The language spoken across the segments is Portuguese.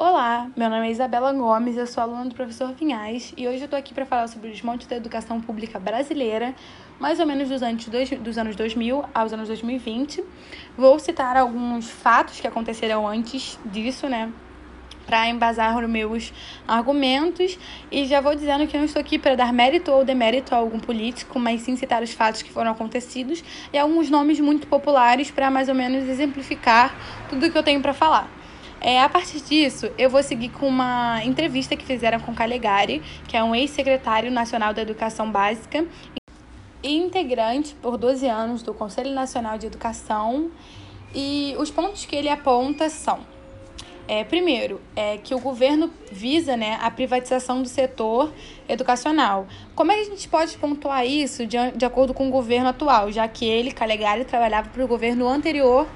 Olá, meu nome é Isabela Gomes, eu sou aluna do professor Vinhais e hoje eu estou aqui para falar sobre o desmonte da educação pública brasileira, mais ou menos dos anos, dos anos 2000 aos anos 2020. Vou citar alguns fatos que aconteceram antes disso, né? Para embasar os meus argumentos, e já vou dizendo que eu não estou aqui para dar mérito ou demérito a algum político, mas sim citar os fatos que foram acontecidos e alguns nomes muito populares para mais ou menos exemplificar tudo o que eu tenho para falar. É, a partir disso, eu vou seguir com uma entrevista que fizeram com Calegari, que é um ex-secretário nacional da Educação Básica e integrante por 12 anos do Conselho Nacional de Educação. E os pontos que ele aponta são: é, primeiro, é que o governo visa né, a privatização do setor educacional. Como é que a gente pode pontuar isso de, de acordo com o governo atual, já que ele, Calegari, trabalhava para o governo anterior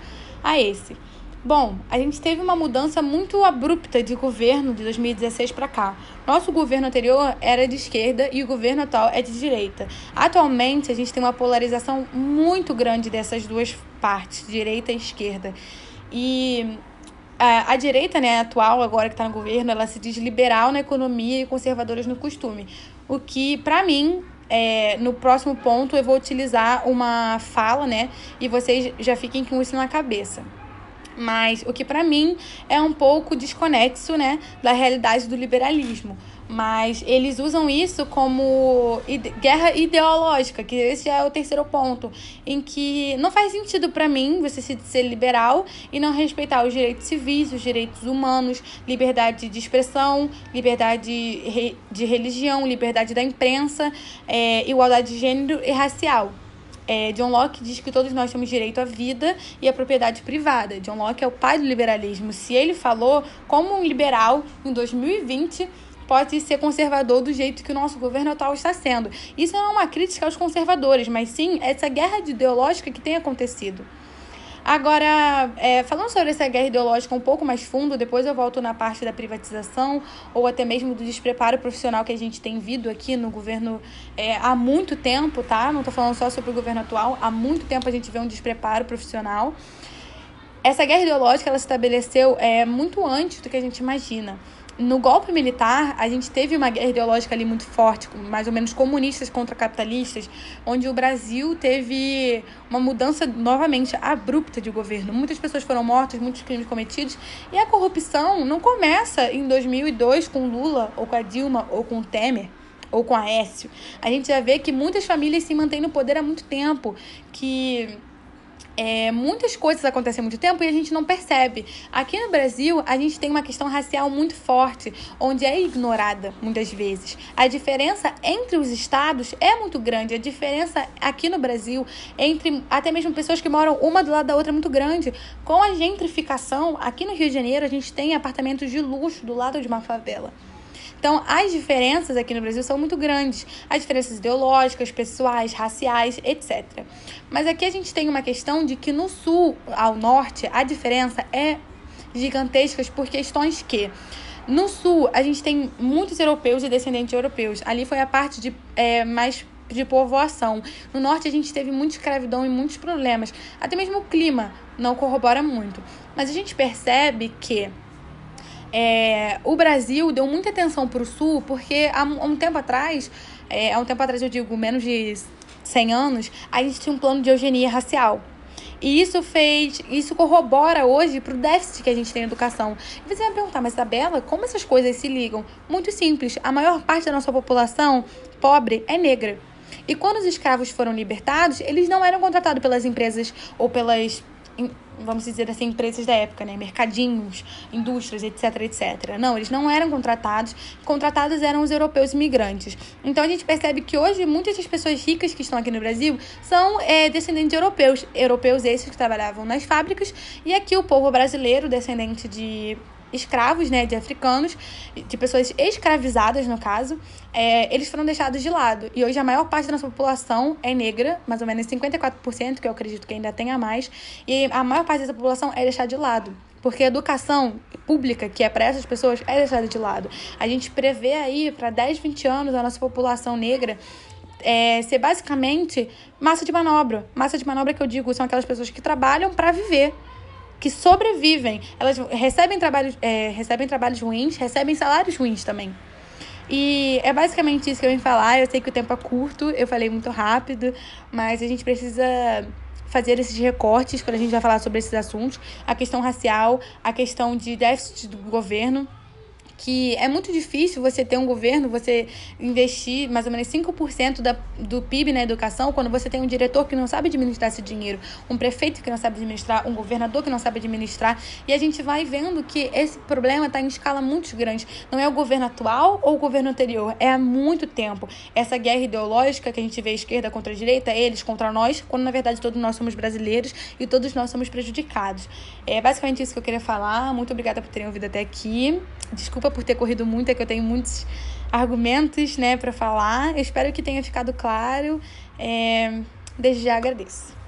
a esse? Bom, a gente teve uma mudança muito abrupta de governo de 2016 para cá. Nosso governo anterior era de esquerda e o governo atual é de direita. Atualmente, a gente tem uma polarização muito grande dessas duas partes, direita e esquerda. E a, a direita, né, atual, agora que está no governo, ela se diz liberal na economia e conservadora no costume. O que, para mim, é, no próximo ponto eu vou utilizar uma fala, né? E vocês já fiquem com isso na cabeça mas o que para mim é um pouco desconexo, né, da realidade do liberalismo. Mas eles usam isso como ide guerra ideológica, que esse é o terceiro ponto, em que não faz sentido para mim você ser liberal e não respeitar os direitos civis, os direitos humanos, liberdade de expressão, liberdade de religião, liberdade da imprensa, é, igualdade de gênero e racial. É, John Locke diz que todos nós temos direito à vida e à propriedade privada. John Locke é o pai do liberalismo. Se ele falou, como um liberal em 2020 pode ser conservador do jeito que o nosso governo atual está sendo. Isso não é uma crítica aos conservadores, mas sim essa guerra ideológica que tem acontecido. Agora, é, falando sobre essa guerra ideológica um pouco mais fundo, depois eu volto na parte da privatização ou até mesmo do despreparo profissional que a gente tem vindo aqui no governo é, há muito tempo, tá? Não estou falando só sobre o governo atual, há muito tempo a gente vê um despreparo profissional. Essa guerra ideológica ela se estabeleceu é, muito antes do que a gente imagina no golpe militar, a gente teve uma guerra ideológica ali muito forte, mais ou menos comunistas contra capitalistas, onde o Brasil teve uma mudança novamente abrupta de governo. Muitas pessoas foram mortas, muitos crimes cometidos, e a corrupção não começa em 2002 com Lula, ou com a Dilma, ou com o Temer ou com a Aécio. A gente já vê que muitas famílias se mantêm no poder há muito tempo, que é, muitas coisas acontecem há muito tempo e a gente não percebe. Aqui no Brasil, a gente tem uma questão racial muito forte, onde é ignorada muitas vezes. A diferença entre os estados é muito grande. A diferença aqui no Brasil, entre até mesmo pessoas que moram uma do lado da outra, é muito grande. Com a gentrificação, aqui no Rio de Janeiro, a gente tem apartamentos de luxo do lado de uma favela. Então, as diferenças aqui no Brasil são muito grandes. As diferenças ideológicas, pessoais, raciais, etc. Mas aqui a gente tem uma questão de que no sul ao norte a diferença é gigantesca por questões que no sul a gente tem muitos europeus e descendentes europeus. Ali foi a parte de é, mais de povoação. No norte a gente teve muita escravidão e muitos problemas. Até mesmo o clima não corrobora muito. Mas a gente percebe que é, o Brasil deu muita atenção para o Sul porque há um tempo atrás, é, há um tempo atrás eu digo menos de 100 anos, a gente tinha um plano de eugenia racial. E isso fez, isso corrobora hoje para o déficit que a gente tem na educação. E você vai perguntar, mas Isabela, como essas coisas se ligam? Muito simples. A maior parte da nossa população pobre é negra. E quando os escravos foram libertados, eles não eram contratados pelas empresas ou pelas vamos dizer assim, empresas da época, né? Mercadinhos, indústrias, etc, etc. Não, eles não eram contratados. Contratados eram os europeus imigrantes. Então a gente percebe que hoje muitas das pessoas ricas que estão aqui no Brasil são é, descendentes de europeus. Europeus esses que trabalhavam nas fábricas. E aqui o povo brasileiro, descendente de escravos, né, de africanos, de pessoas escravizadas, no caso, é, eles foram deixados de lado. E hoje a maior parte da nossa população é negra, mais ou menos 54%, que eu acredito que ainda tenha mais, e a maior parte dessa população é deixada de lado. Porque a educação pública, que é para essas pessoas, é deixada de lado. A gente prevê aí, para 10, 20 anos, a nossa população negra é, ser basicamente massa de manobra. Massa de manobra que eu digo são aquelas pessoas que trabalham para viver que sobrevivem. Elas recebem trabalhos, é, recebem trabalhos ruins, recebem salários ruins também. E é basicamente isso que eu vim falar. Eu sei que o tempo é curto, eu falei muito rápido, mas a gente precisa fazer esses recortes quando a gente vai falar sobre esses assuntos. A questão racial, a questão de déficit do governo que é muito difícil você ter um governo, você investir mais ou menos 5% da, do PIB na educação, quando você tem um diretor que não sabe administrar esse dinheiro, um prefeito que não sabe administrar, um governador que não sabe administrar. E a gente vai vendo que esse problema está em escala muito grande. Não é o governo atual ou o governo anterior, é há muito tempo. Essa guerra ideológica que a gente vê esquerda contra a direita, eles contra nós, quando na verdade todos nós somos brasileiros e todos nós somos prejudicados. É basicamente isso que eu queria falar. Muito obrigada por terem ouvido até aqui. Desculpa por ter corrido muito, é que eu tenho muitos argumentos né, para falar. Eu espero que tenha ficado claro. É, desde já agradeço.